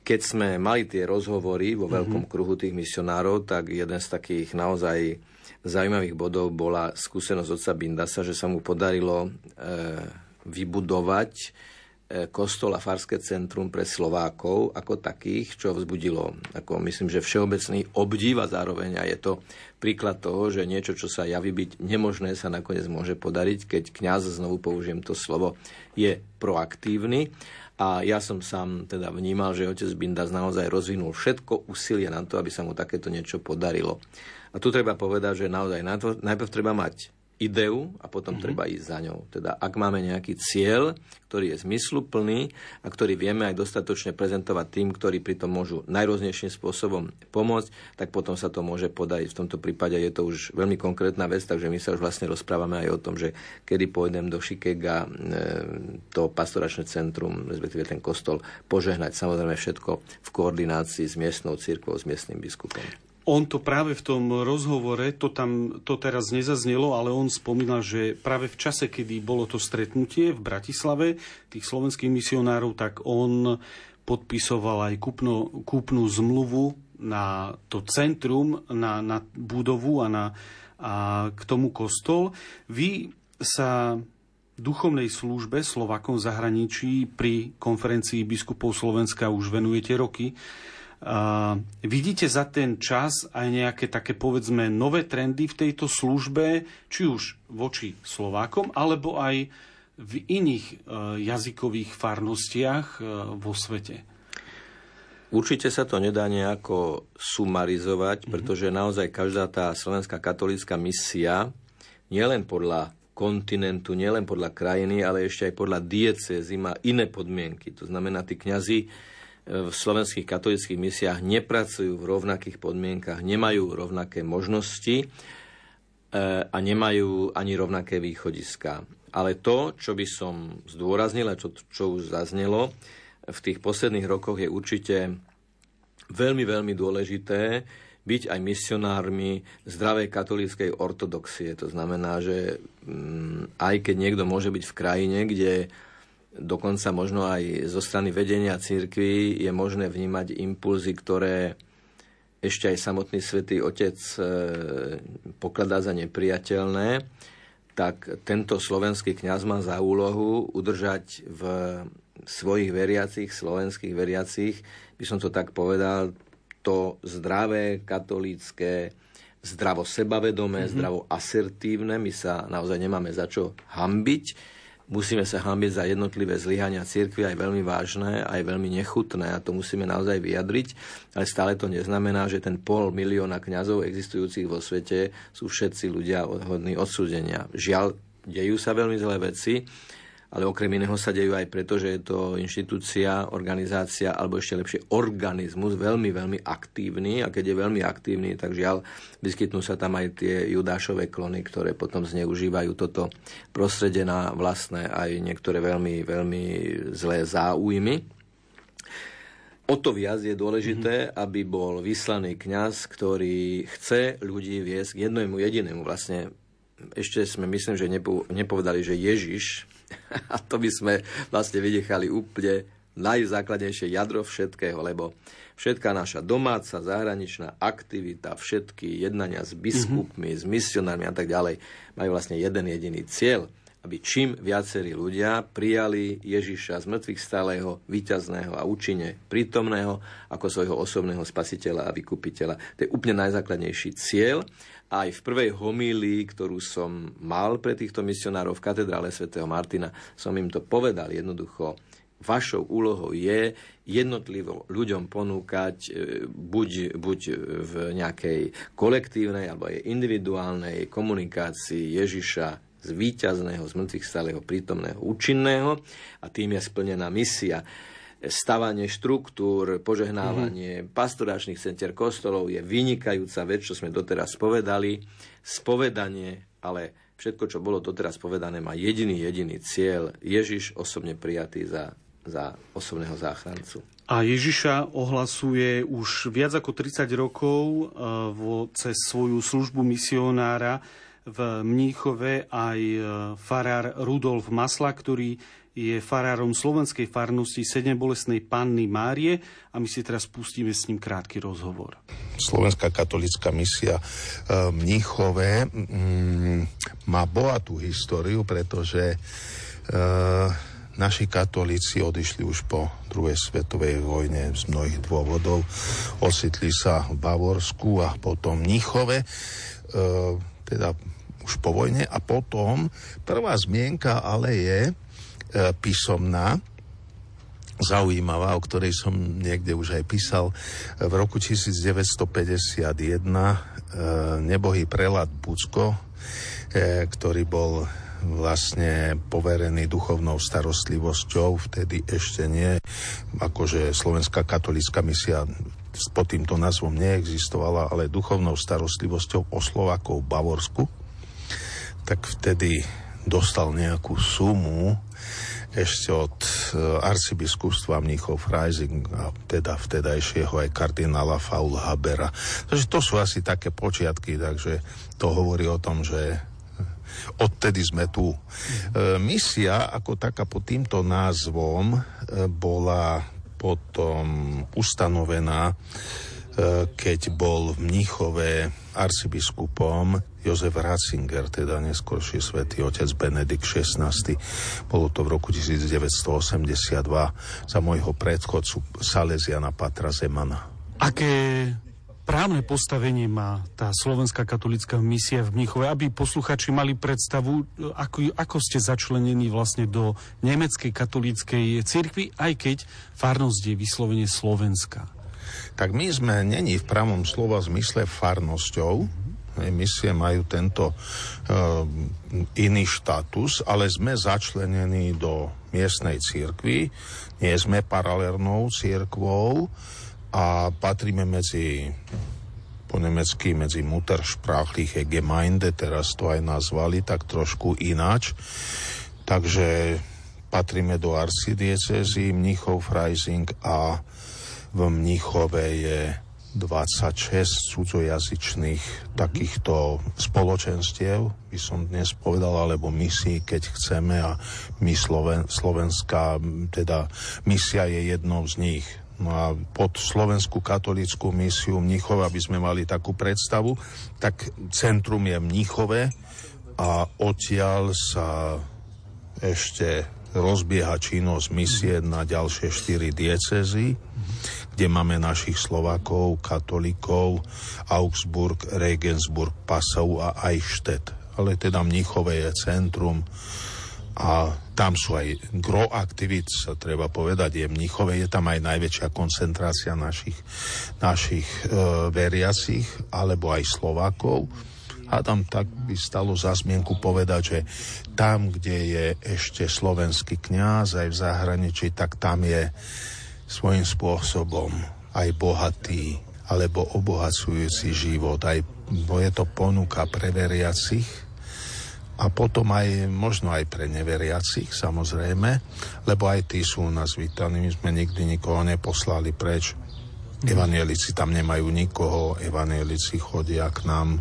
Speaker 2: keď sme mali tie rozhovory vo veľkom mm-hmm. kruhu tých misionárov, tak jeden z takých naozaj zaujímavých bodov bola skúsenosť otca Bindasa, že sa mu podarilo e, vybudovať kostol a farské centrum pre Slovákov ako takých, čo vzbudilo, ako myslím, že všeobecný obdiv a zároveň a je to príklad toho, že niečo, čo sa javí byť nemožné, sa nakoniec môže podariť, keď kňaz, znovu použijem to slovo, je proaktívny. A ja som sám teda vnímal, že otec Bindas naozaj rozvinul všetko úsilie na to, aby sa mu takéto niečo podarilo. A tu treba povedať, že naozaj najprv treba mať ideu a potom mm-hmm. treba ísť za ňou. Teda ak máme nejaký cieľ, ktorý je zmysluplný a ktorý vieme aj dostatočne prezentovať tým, ktorí pri tom môžu najrôznejším spôsobom pomôcť, tak potom sa to môže podať. V tomto prípade je to už veľmi konkrétna vec, takže my sa už vlastne rozprávame aj o tom, že kedy pôjdem do Šikega, e, to pastoračné centrum, respektíve ten kostol, požehnať samozrejme všetko v koordinácii s miestnou církvou, s miestnym biskupom.
Speaker 1: On to práve v tom rozhovore, to tam to teraz nezaznelo, ale on spomínal, že práve v čase, kedy bolo to stretnutie v Bratislave tých slovenských misionárov, tak on podpisoval aj kúpno, kúpnu zmluvu na to centrum, na, na budovu a, na, a k tomu kostol. Vy sa duchovnej službe Slovakom v zahraničí pri konferencii biskupov Slovenska už venujete roky. Vidíte za ten čas aj nejaké také povedzme nové trendy v tejto službe, či už voči Slovákom, alebo aj v iných uh, jazykových farnostiach uh, vo svete?
Speaker 2: Určite sa to nedá nejako sumarizovať, mm-hmm. pretože naozaj každá tá slovenská katolícka misia, nielen podľa kontinentu, nielen podľa krajiny, ale ešte aj podľa diecézy má iné podmienky. To znamená, tí kňazi v slovenských katolických misiách nepracujú v rovnakých podmienkach, nemajú rovnaké možnosti e, a nemajú ani rovnaké východiska. Ale to, čo by som zdôraznil a čo, čo už zaznelo v tých posledných rokoch je určite veľmi, veľmi dôležité byť aj misionármi zdravej katolíckej ortodoxie. To znamená, že mm, aj keď niekto môže byť v krajine, kde dokonca možno aj zo strany vedenia církvy je možné vnímať impulzy, ktoré ešte aj samotný svätý Otec e, pokladá za nepriateľné, tak tento slovenský kňaz má za úlohu udržať v svojich veriacich, slovenských veriacich, by som to tak povedal, to zdravé, katolícké, zdravo sebavedomé, mm-hmm. zdravo asertívne. My sa naozaj nemáme za čo hambiť musíme sa hambiť za jednotlivé zlyhania cirkvi aj veľmi vážne, aj veľmi nechutné a to musíme naozaj vyjadriť, ale stále to neznamená, že ten pol milióna kňazov existujúcich vo svete sú všetci ľudia hodní odsúdenia. Žiaľ, dejú sa veľmi zlé veci, ale okrem iného sa dejú aj preto, že je to inštitúcia, organizácia alebo ešte lepšie organizmus veľmi, veľmi aktívny a keď je veľmi aktívny, tak žiaľ, vyskytnú sa tam aj tie judášové klony, ktoré potom zneužívajú toto prostredie na vlastné aj niektoré veľmi, veľmi zlé záujmy. O to viac je dôležité, mm-hmm. aby bol vyslaný kňaz, ktorý chce ľudí viesť k jednému jedinému. Vlastne ešte sme, myslím, že nepovedali, že Ježiš A to by sme vlastne vynechali úplne najzákladnejšie jadro všetkého, lebo všetká naša domáca, zahraničná aktivita, všetky jednania s biskupmi, mm-hmm. s misionármi a tak ďalej majú vlastne jeden jediný cieľ, aby čím viacerí ľudia prijali Ježiša z mŕtvych stáleho, víťazného a účinne prítomného ako svojho osobného spasiteľa a vykupiteľa. To je úplne najzákladnejší cieľ aj v prvej homílii, ktorú som mal pre týchto misionárov v katedrále svätého Martina, som im to povedal jednoducho. Vašou úlohou je jednotlivo ľuďom ponúkať e, buď, buď v nejakej kolektívnej alebo aj individuálnej komunikácii Ježiša z víťazného, z mŕtvych stáleho, prítomného, účinného a tým je splnená misia stavanie štruktúr, požehnávanie mm-hmm. pastoračných centier kostolov je vynikajúca vec, čo sme doteraz povedali. Spovedanie, ale všetko, čo bolo doteraz povedané, má jediný, jediný cieľ. Ježiš osobne prijatý za, za osobného záchrancu.
Speaker 1: A Ježiša ohlasuje už viac ako 30 rokov uh, vo, cez svoju službu misionára v Mníchove aj uh, farár Rudolf Masla, ktorý je farárom slovenskej farnosti Sedem bolestnej Panny Márie a my si teraz pustíme s ním krátky rozhovor.
Speaker 5: Slovenská katolická misia v e, Mníchove mm, má bohatú históriu, pretože e, naši katolíci odišli už po druhej svetovej vojne z mnohých dôvodov. Ositli sa v Bavorsku a potom Mnichove, e, teda už po vojne. A potom prvá zmienka ale je písomná, zaujímavá, o ktorej som niekde už aj písal. V roku 1951 e, nebohý prelad Bucko, e, ktorý bol vlastne poverený duchovnou starostlivosťou, vtedy ešte nie, akože Slovenská katolická misia pod týmto názvom neexistovala, ale duchovnou starostlivosťou o Slovakov v Bavorsku, tak vtedy dostal nejakú sumu ešte od e, arcibiskupstva Mnichov Freising a teda vtedajšieho aj kardinála Faul Habera. Takže to sú asi také počiatky, takže to hovorí o tom, že odtedy sme tu. E, misia ako taká pod týmto názvom bola potom ustanovená, keď bol v Mnichove arcibiskupom Jozef Ratzinger, teda neskôrší svätý otec Benedikt XVI. Bolo to v roku 1982 za môjho predchodcu Salesiana Patra Zemana.
Speaker 1: Aké právne postavenie má tá slovenská katolická misia v Mníchove, aby posluchači mali predstavu, ako, ako ste začlenení vlastne do nemeckej katolíckej cirkvi, aj keď farnosť je vyslovene slovenská.
Speaker 5: Tak my sme není v pravom slova zmysle farnosťou, misie majú tento uh, iný štatus, ale sme začlenení do miestnej církvy, nie sme paralelnou církvou, a patríme medzi po nemecky medzi Muttersprachliche Gemeinde, teraz to aj nazvali tak trošku ináč. Takže patríme do arcidiecezy Mnichov Freising a v Mnichove je 26 cudzojazyčných takýchto spoločenstiev, by som dnes povedal, alebo misií, keď chceme a my Sloven, slovenská, teda misia je jednou z nich. No a pod Slovenskú katolickú misiu Mnichova, aby sme mali takú predstavu, tak centrum je Mnichove a odtiaľ sa ešte rozbieha činnosť misie na ďalšie štyri diecezy, kde máme našich Slovákov, katolíkov, Augsburg, Regensburg, Passau a Eichstätt. Ale teda Mnichove je centrum a tam sú aj gro aktivít, sa treba povedať, je Mnichove, je tam aj najväčšia koncentrácia našich, našich e, veriacich, alebo aj Slovákov. A tam tak by stalo za zmienku povedať, že tam, kde je ešte slovenský kňaz aj v zahraničí, tak tam je svojím spôsobom aj bohatý alebo obohacujúci život. Aj je to ponuka pre veriacich, a potom aj možno aj pre neveriacich samozrejme, lebo aj tí sú u nás vítaní, my sme nikdy nikoho neposlali preč. Evanielici tam nemajú nikoho, evanielici chodia k nám.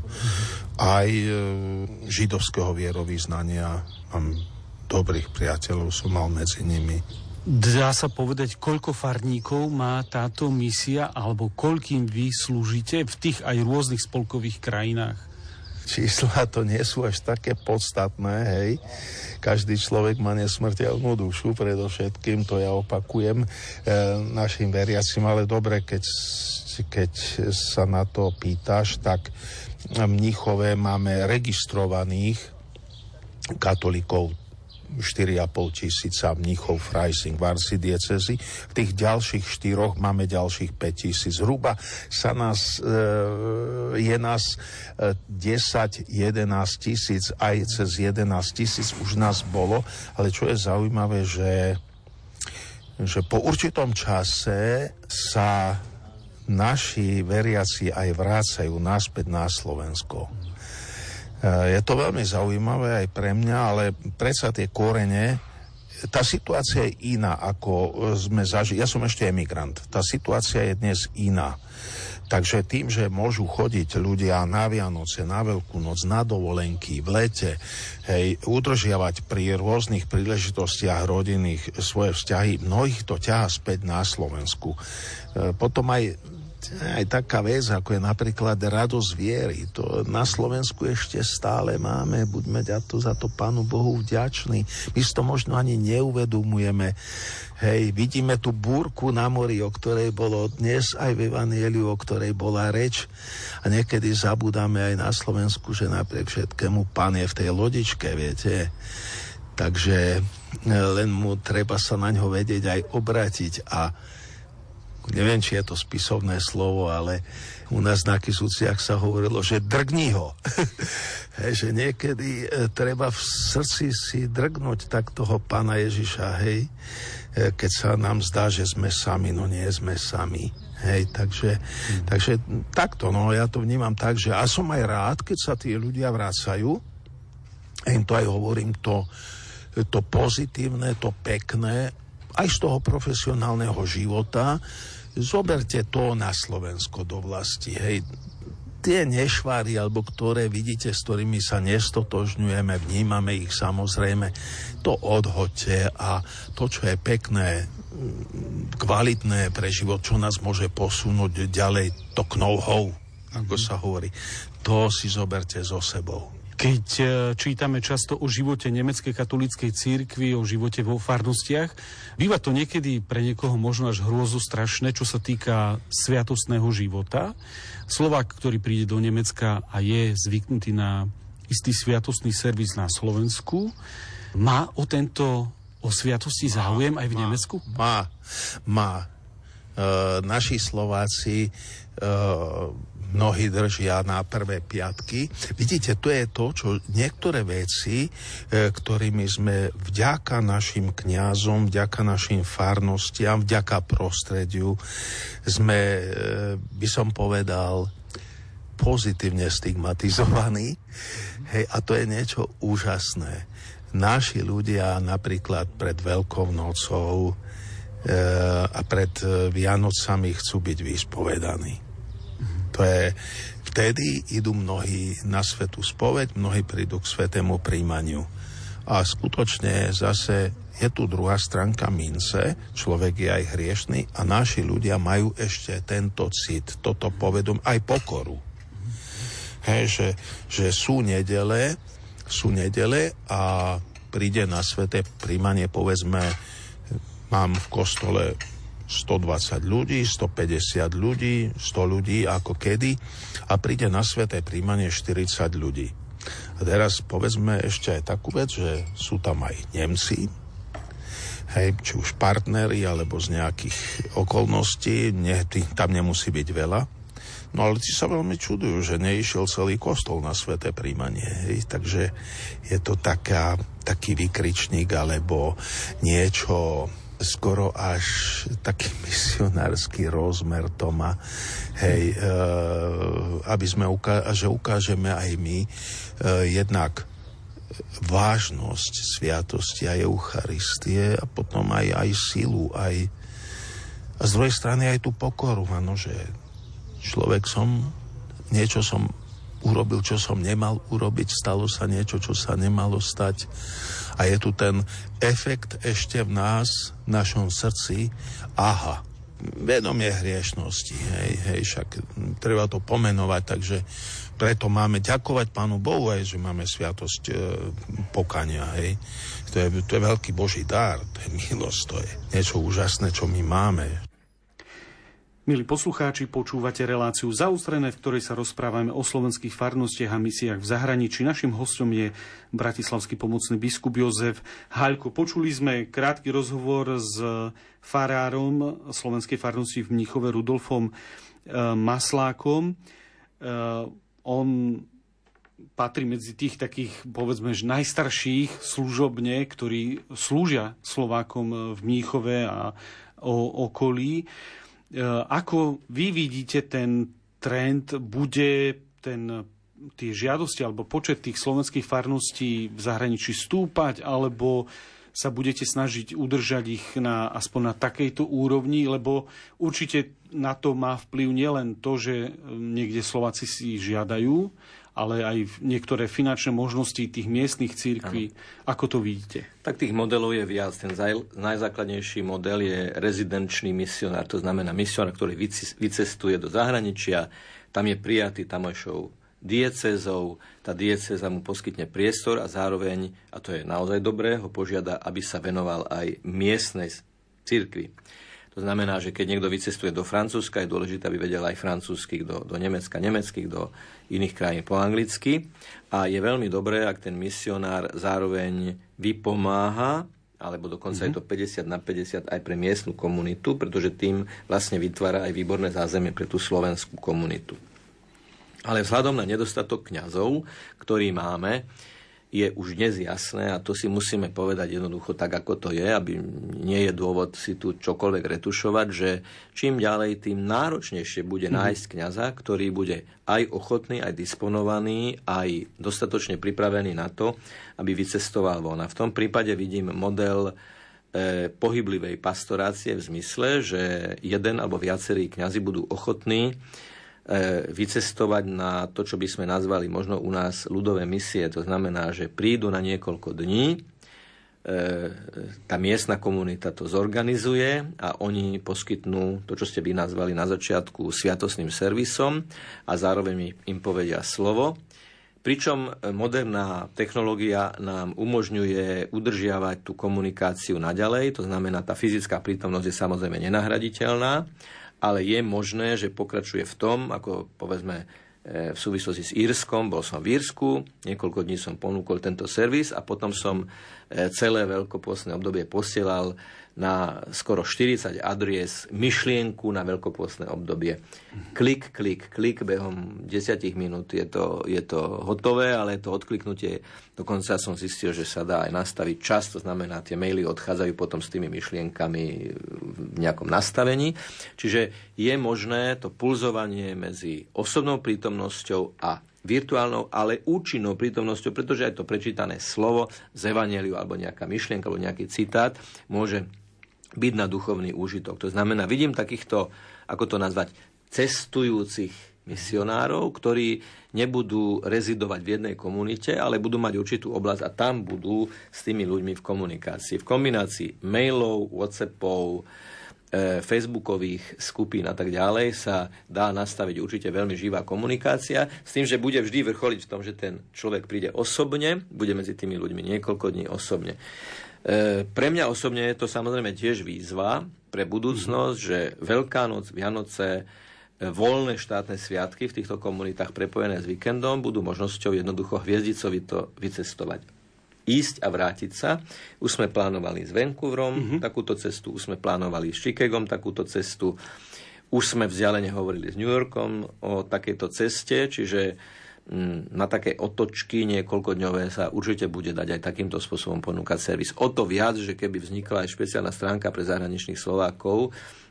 Speaker 5: Aj e, židovského vierovýznania mám dobrých priateľov, som mal medzi nimi.
Speaker 1: Dá sa povedať, koľko farníkov má táto misia, alebo koľkým vy slúžite v tých aj rôznych spolkových krajinách?
Speaker 5: čísla to nie sú až také podstatné, hej. Každý človek má nesmrteľnú dušu, predovšetkým, to ja opakujem e, našim veriacim, ale dobre, keď, keď sa na to pýtaš, tak v Mnichove máme registrovaných katolíkov 4,5 tisíca mníchov Freising v arcidiecezi. V tých ďalších štyroch máme ďalších 5 tisíc. Zhruba sa nás, e, je nás e, 10, 11 tisíc, aj cez 11 tisíc už nás bolo, ale čo je zaujímavé, že, že po určitom čase sa naši veriaci aj vrácajú naspäť na Slovensko. Eh, je to veľmi zaujímavé aj pre mňa, ale predsa tie korene, tá situácia je iná, ako sme zažili. Ja som ešte emigrant. Tá situácia je dnes iná. Takže tým, že môžu chodiť ľudia na Vianoce, na Veľkú noc, na dovolenky, v lete, hej, udržiavať pri rôznych príležitostiach rodinných svoje vzťahy, mnohých to ťaha späť na Slovensku. E, potom aj aj taká vec, ako je napríklad radosť viery. To na Slovensku ešte stále máme. Buďme to, za to Pánu Bohu vďační. My si to možno ani neuvedomujeme. Hej, vidíme tú búrku na mori, o ktorej bolo dnes aj v Evangeliu, o ktorej bola reč. A niekedy zabudáme aj na Slovensku, že napriek všetkému Pán je v tej lodičke, viete. Takže e, len mu treba sa na ňo vedieť aj obrátiť a neviem, či je to spisovné slovo, ale u nás na Kisúciach sa hovorilo, že drgni ho. hej, že niekedy e, treba v srdci si drgnúť tak toho pána Ježiša, hej, e, keď sa nám zdá, že sme sami, no nie sme sami. Hej, takže, hmm. takže takto, no ja to vnímam tak, že a som aj rád, keď sa tí ľudia vrácajú, ja im to aj hovorím, to, to pozitívne, to pekné, aj z toho profesionálneho života. Zoberte to na Slovensko do vlasti. Hej, tie nešváry, alebo ktoré vidíte, s ktorými sa nestotožňujeme, vnímame ich samozrejme, to odhoďte a to, čo je pekné, kvalitné pre život, čo nás môže posunúť ďalej, to know ako sa hovorí, to si zoberte so sebou.
Speaker 1: Keď e, čítame často o živote nemeckej katolíckej církvy, o živote vo farnostiach, býva to niekedy pre niekoho možno až hrôzu strašné, čo sa týka sviatostného života. Slovák, ktorý príde do Nemecka a je zvyknutý na istý sviatostný servis na Slovensku, má o tento o sviatosti záujem aj v
Speaker 5: má,
Speaker 1: Nemecku?
Speaker 5: Má, má. E, naši Slováci e, mnohí držia na prvé piatky. Vidíte, to je to, čo niektoré veci, e, ktorými sme vďaka našim kňazom, vďaka našim farnostiam, vďaka prostrediu, sme, e, by som povedal, pozitívne stigmatizovaní. Hej, a to je niečo úžasné. Naši ľudia napríklad pred Veľkou nocou e, a pred Vianocami chcú byť vyspovedaní to je, vtedy idú mnohí na svetu spoveď, mnohí prídu k svetému príjmaniu. A skutočne zase je tu druhá stránka mince, človek je aj hriešný a naši ľudia majú ešte tento cit, toto povedom, aj pokoru. Hej, že, že sú nedele, sú nedele a príde na sveté príjmanie, povedzme, mám v kostole 120 ľudí, 150 ľudí, 100 ľudí ako kedy a príde na sveté príjmanie 40 ľudí. A teraz povedzme ešte aj takú vec, že sú tam aj Nemci, hej, či už partneri alebo z nejakých okolností, ne, tam nemusí byť veľa. No ale ti sa veľmi čudujú, že neišiel celý kostol na sveté príjmanie. Hej. Takže je to taká, taký vykričník alebo niečo skoro až taký misionársky rozmer to má, hej, e, aby sme uká- že ukážeme aj my e, jednak vážnosť sviatosti a Eucharistie a potom aj, aj silu, aj a z druhej strany aj tú pokoru, ano, že človek som, niečo som urobil, čo som nemal urobiť, stalo sa niečo, čo sa nemalo stať. A je tu ten efekt ešte v nás, v našom srdci, aha, vedomie hriešnosti, hej, hej, však treba to pomenovať, takže preto máme ďakovať Pánu Bohu aj, že máme sviatosť e, pokania, hej. To je, to je veľký Boží dar, to je milosť, to je niečo úžasné, čo my máme.
Speaker 1: Milí poslucháči, počúvate reláciu zaustrené, v ktorej sa rozprávame o slovenských farnostiach a misiách v zahraničí. Našim hostom je bratislavský pomocný biskup Jozef Haľko. Počuli sme krátky rozhovor s farárom slovenskej farnosti v Mníchove Rudolfom e, Maslákom. E, on patrí medzi tých takých, povedzme, že najstarších služobne, ktorí slúžia Slovákom v Mníchove a o okolí. E, ako vy vidíte ten trend, bude ten, tie žiadosti alebo počet tých slovenských farností v zahraničí stúpať, alebo sa budete snažiť udržať ich na, aspoň na takejto úrovni, lebo určite na to má vplyv nielen to, že niekde Slováci si žiadajú, ale aj niektoré finančné možnosti tých miestnych církví. Ako to vidíte?
Speaker 2: Tak tých modelov je viac. Ten najzákladnejší model je rezidenčný misionár, to znamená misionár, ktorý vycestuje do zahraničia, tam je prijatý tamojšou diecezou, tá dieceza mu poskytne priestor a zároveň, a to je naozaj dobré, ho požiada, aby sa venoval aj miestnej cirkvi. To znamená, že keď niekto vycestuje do Francúzska, je dôležité, aby vedel aj francúzsky, do, do Nemecka nemeckých, do iných krajín po anglicky. A je veľmi dobré, ak ten misionár zároveň vypomáha alebo dokonca mm-hmm. je to 50 na 50 aj pre miestnu komunitu, pretože tým vlastne vytvára aj výborné zázemie pre tú slovenskú komunitu. Ale vzhľadom na nedostatok kňazov, ktorý máme, je už dnes jasné a to si musíme povedať jednoducho tak, ako to je, aby nie je dôvod si tu čokoľvek retušovať, že čím ďalej, tým náročnejšie bude mhm. nájsť kňaza, ktorý bude aj ochotný, aj disponovaný, aj dostatočne pripravený na to, aby vycestoval von. A v tom prípade vidím model e, pohyblivej pastorácie v zmysle, že jeden alebo viacerí kňazi budú ochotní vycestovať na to, čo by sme nazvali možno u nás ľudové misie. To znamená, že prídu na niekoľko dní, e, tá miestna komunita to zorganizuje a oni poskytnú to, čo ste by nazvali na začiatku sviatosným servisom a zároveň im povedia slovo. Pričom moderná technológia nám umožňuje udržiavať tú komunikáciu naďalej, to znamená, tá fyzická prítomnosť je samozrejme nenahraditeľná, ale je možné, že pokračuje v tom, ako povedzme e, v súvislosti s Írskom, bol som v Írsku, niekoľko dní som ponúkol tento servis a potom som e, celé veľkopôstne obdobie posielal na skoro 40 adries myšlienku na veľkopôstne obdobie. Klik, klik, klik, behom 10 minút je to, je to hotové, ale to odkliknutie, dokonca som zistil, že sa dá aj nastaviť čas, to znamená, tie maily odchádzajú potom s tými myšlienkami nejakom nastavení. Čiže je možné to pulzovanie medzi osobnou prítomnosťou a virtuálnou, ale účinnou prítomnosťou, pretože aj to prečítané slovo z Evangeliu alebo nejaká myšlienka alebo nejaký citát môže byť na duchovný úžitok. To znamená, vidím takýchto, ako to nazvať, cestujúcich misionárov, ktorí nebudú rezidovať v jednej komunite, ale budú mať určitú oblasť a tam budú s tými ľuďmi v komunikácii. V kombinácii mailov, whatsappov, facebookových skupín a tak ďalej sa dá nastaviť určite veľmi živá komunikácia s tým, že bude vždy vrcholiť v tom, že ten človek príde osobne, bude medzi tými ľuďmi niekoľko dní osobne. E, pre mňa osobne je to samozrejme tiež výzva pre budúcnosť, že Veľká noc, Vianoce, e, voľné štátne sviatky v týchto komunitách prepojené s víkendom budú možnosťou jednoducho hviezdicovito vycestovať. Ísť a vrátiť sa. Už sme plánovali s Vancouverom mm-hmm. takúto cestu, už sme plánovali s Chicagom takúto cestu, už sme vzdialene hovorili s New Yorkom o takejto ceste, čiže Mm, na také otočky niekoľkodňové sa určite bude dať aj takýmto spôsobom ponúkať servis. O to viac, že keby vznikla aj špeciálna stránka pre zahraničných Slovákov,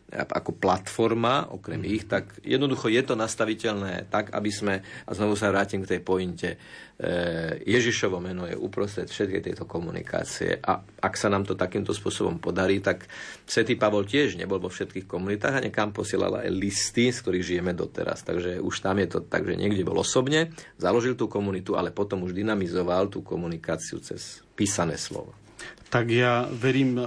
Speaker 2: ako platforma, okrem mm. ich, tak jednoducho je to nastaviteľné tak, aby sme, a znovu sa vrátim k tej pointe, e, Ježišovo meno je uprostred všetkej tejto komunikácie a ak sa nám to takýmto spôsobom podarí, tak Svetý Pavol tiež nebol vo všetkých komunitách a nekam posielal aj listy, z ktorých žijeme doteraz. Takže už tam je to tak, že niekde bol osobne, založil tú komunitu, ale potom už dynamizoval tú komunikáciu cez písané slovo
Speaker 1: tak ja verím e,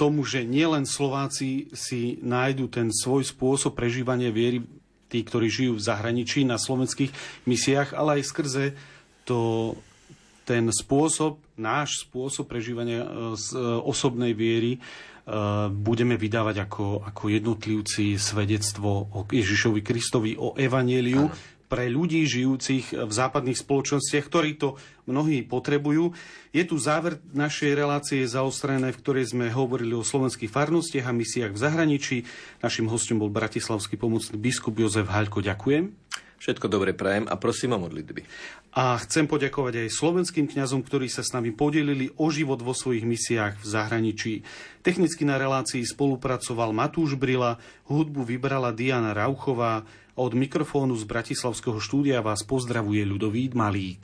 Speaker 1: tomu, že nielen Slováci si nájdu ten svoj spôsob prežívania viery, tí, ktorí žijú v zahraničí na slovenských misiách, ale aj skrze to, ten spôsob, náš spôsob prežívania e, z e, osobnej viery budeme vydávať ako, ako jednotlivci svedectvo o Ježišovi Kristovi, o Evangeliu, ano pre ľudí žijúcich v západných spoločnostiach, ktorí to mnohí potrebujú. Je tu záver našej relácie zaostrené, v ktorej sme hovorili o slovenských farnostiach a misiách v zahraničí. Našim hostom bol bratislavský pomocný biskup Jozef Haľko. Ďakujem.
Speaker 2: Všetko dobre prajem a prosím o modlitby.
Speaker 1: A chcem poďakovať aj slovenským kňazom, ktorí sa s nami podelili o život vo svojich misiách v zahraničí. Technicky na relácii spolupracoval Matúš Brila, hudbu vybrala Diana Rauchová, od mikrofónu z Bratislavského štúdia vás pozdravuje Ľudovít Malík.